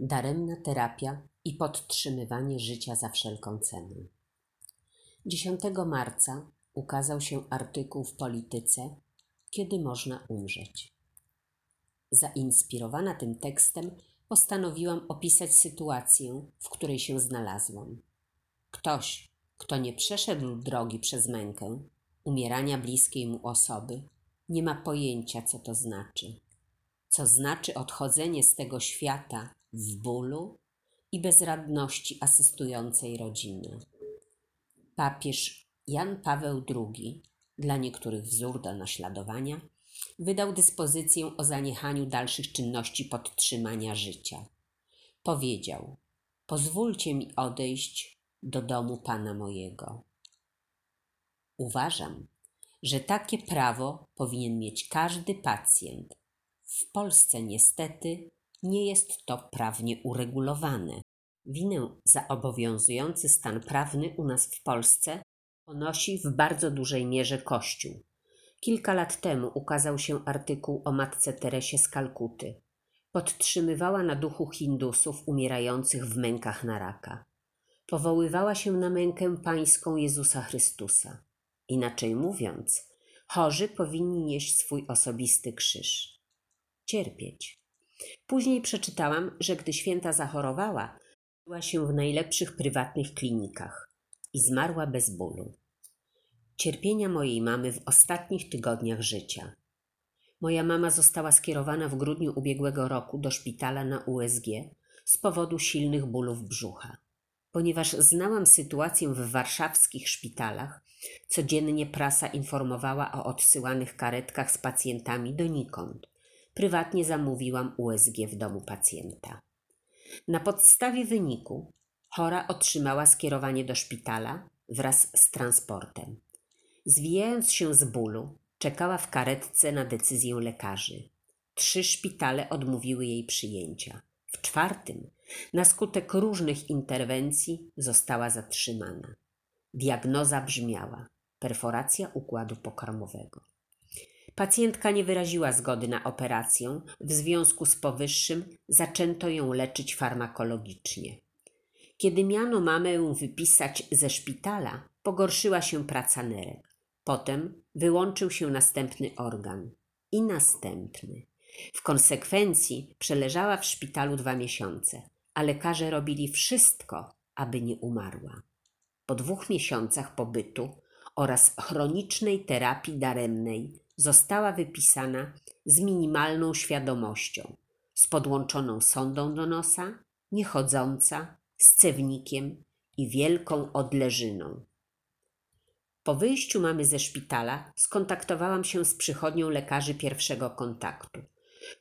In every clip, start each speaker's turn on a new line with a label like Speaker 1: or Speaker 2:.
Speaker 1: daremna terapia i podtrzymywanie życia za wszelką cenę. 10 marca ukazał się artykuł w Polityce Kiedy można umrzeć. Zainspirowana tym tekstem postanowiłam opisać sytuację, w której się znalazłam. Ktoś, kto nie przeszedł drogi przez mękę, umierania bliskiej mu osoby, nie ma pojęcia, co to znaczy. Co znaczy odchodzenie z tego świata w bólu i bezradności asystującej rodziny. Papież Jan Paweł II, dla niektórych wzór do naśladowania, wydał dyspozycję o zaniechaniu dalszych czynności podtrzymania życia. Powiedział: Pozwólcie mi odejść do domu Pana mojego. Uważam, że takie prawo powinien mieć każdy pacjent. W Polsce niestety nie jest to prawnie uregulowane. Winę za obowiązujący stan prawny u nas w Polsce ponosi w bardzo dużej mierze Kościół. Kilka lat temu ukazał się artykuł o matce Teresie z Kalkuty. Podtrzymywała na duchu Hindusów umierających w mękach na raka. Powoływała się na mękę pańską Jezusa Chrystusa. Inaczej mówiąc, chorzy powinni nieść swój osobisty krzyż. Cierpieć. Później przeczytałam, że gdy święta zachorowała, była się w najlepszych prywatnych klinikach i zmarła bez bólu. Cierpienia mojej mamy w ostatnich tygodniach życia. Moja mama została skierowana w grudniu ubiegłego roku do szpitala na USG z powodu silnych bólów brzucha. Ponieważ znałam sytuację w warszawskich szpitalach, codziennie prasa informowała o odsyłanych karetkach z pacjentami donikąd. Prywatnie zamówiłam USG w domu pacjenta. Na podstawie wyniku chora otrzymała skierowanie do szpitala wraz z transportem. Zwijając się z bólu, czekała w karetce na decyzję lekarzy. Trzy szpitale odmówiły jej przyjęcia. W czwartym, na skutek różnych interwencji, została zatrzymana. Diagnoza brzmiała perforacja układu pokarmowego. Pacjentka nie wyraziła zgody na operację, w związku z powyższym zaczęto ją leczyć farmakologicznie. Kiedy miano mamę wypisać ze szpitala, pogorszyła się praca nerek. Potem wyłączył się następny organ i następny. W konsekwencji przeleżała w szpitalu dwa miesiące, a lekarze robili wszystko, aby nie umarła. Po dwóch miesiącach pobytu oraz chronicznej terapii daremnej została wypisana z minimalną świadomością, z podłączoną sondą do nosa, niechodząca, z cewnikiem i wielką odleżyną. Po wyjściu mamy ze szpitala skontaktowałam się z przychodnią lekarzy pierwszego kontaktu.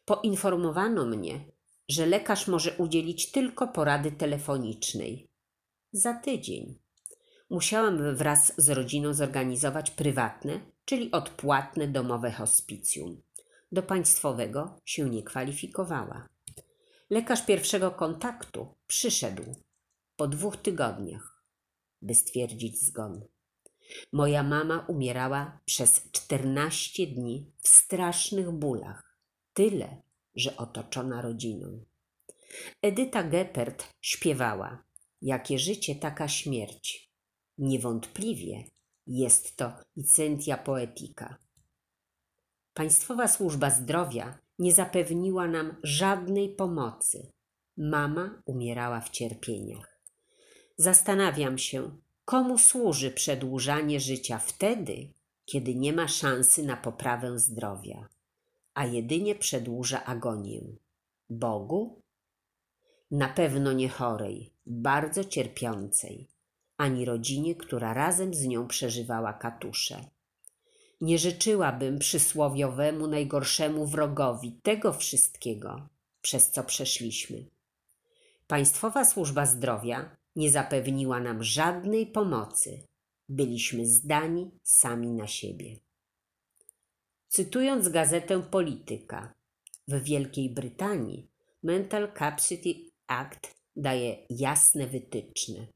Speaker 1: Poinformowano mnie, że lekarz może udzielić tylko porady telefonicznej. Za tydzień. Musiałam wraz z rodziną zorganizować prywatne, czyli odpłatne domowe hospicjum. Do państwowego się nie kwalifikowała. Lekarz pierwszego kontaktu przyszedł po dwóch tygodniach, by stwierdzić zgon. Moja mama umierała przez czternaście dni w strasznych bólach, tyle, że otoczona rodziną. Edyta Geppert śpiewała: Jakie życie, taka śmierć. Niewątpliwie jest to licentia poetyka. Państwowa Służba Zdrowia nie zapewniła nam żadnej pomocy. Mama umierała w cierpieniach. Zastanawiam się, komu służy przedłużanie życia wtedy, kiedy nie ma szansy na poprawę zdrowia, a jedynie przedłuża agonię. Bogu? Na pewno nie chorej, bardzo cierpiącej ani rodzinie, która razem z nią przeżywała katusze. Nie życzyłabym przysłowiowemu najgorszemu wrogowi tego wszystkiego, przez co przeszliśmy. Państwowa służba zdrowia nie zapewniła nam żadnej pomocy. Byliśmy zdani sami na siebie. Cytując gazetę Polityka, w Wielkiej Brytanii Mental Capacity Act daje jasne wytyczne.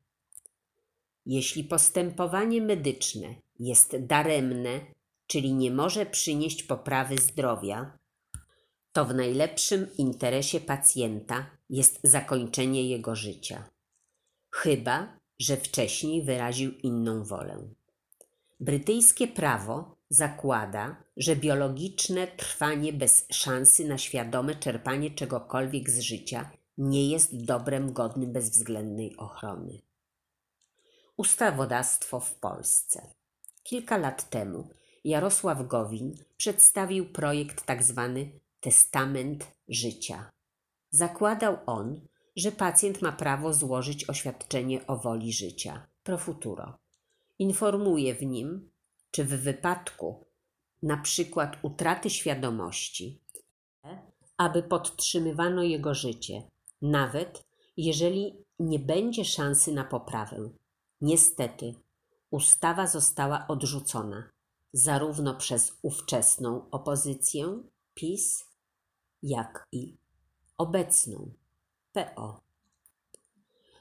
Speaker 1: Jeśli postępowanie medyczne jest daremne, czyli nie może przynieść poprawy zdrowia, to w najlepszym interesie pacjenta jest zakończenie jego życia, chyba że wcześniej wyraził inną wolę. Brytyjskie prawo zakłada, że biologiczne trwanie bez szansy na świadome czerpanie czegokolwiek z życia nie jest dobrem godnym bezwzględnej ochrony. Ustawodawstwo w Polsce. Kilka lat temu Jarosław Gowin przedstawił projekt tzw. Testament Życia. Zakładał on, że pacjent ma prawo złożyć oświadczenie o woli życia, pro futuro. Informuje w nim, czy w wypadku na przykład utraty świadomości, aby podtrzymywano jego życie, nawet jeżeli nie będzie szansy na poprawę. Niestety, ustawa została odrzucona zarówno przez ówczesną opozycję PiS, jak i obecną PO.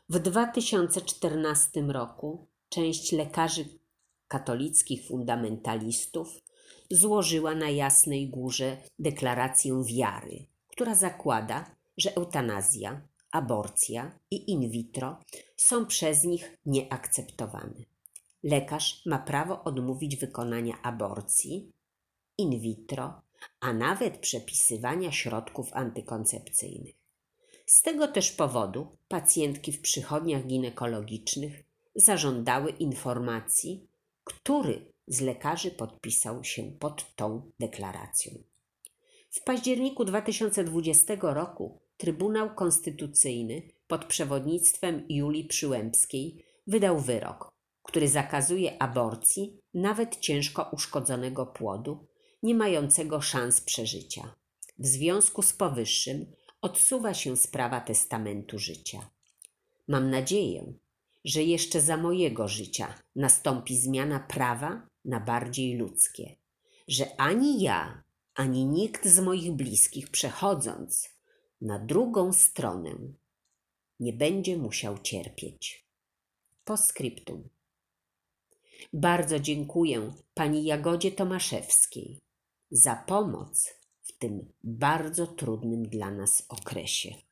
Speaker 1: W 2014 roku część lekarzy katolickich fundamentalistów złożyła na Jasnej Górze deklarację wiary, która zakłada, że eutanazja, aborcja i in vitro są przez nich nieakceptowane. Lekarz ma prawo odmówić wykonania aborcji, in vitro, a nawet przepisywania środków antykoncepcyjnych. Z tego też powodu pacjentki w przychodniach ginekologicznych zażądały informacji, który z lekarzy podpisał się pod tą deklaracją. W październiku 2020 roku Trybunał Konstytucyjny pod przewodnictwem Julii Przyłębskiej wydał wyrok, który zakazuje aborcji nawet ciężko uszkodzonego płodu, nie mającego szans przeżycia. W związku z powyższym odsuwa się sprawa testamentu życia. Mam nadzieję, że jeszcze za mojego życia nastąpi zmiana prawa na bardziej ludzkie, że ani ja, ani nikt z moich bliskich przechodząc na drugą stronę nie będzie musiał cierpieć. Postscriptum. Bardzo dziękuję pani Jagodzie Tomaszewskiej za pomoc w tym bardzo trudnym dla nas okresie.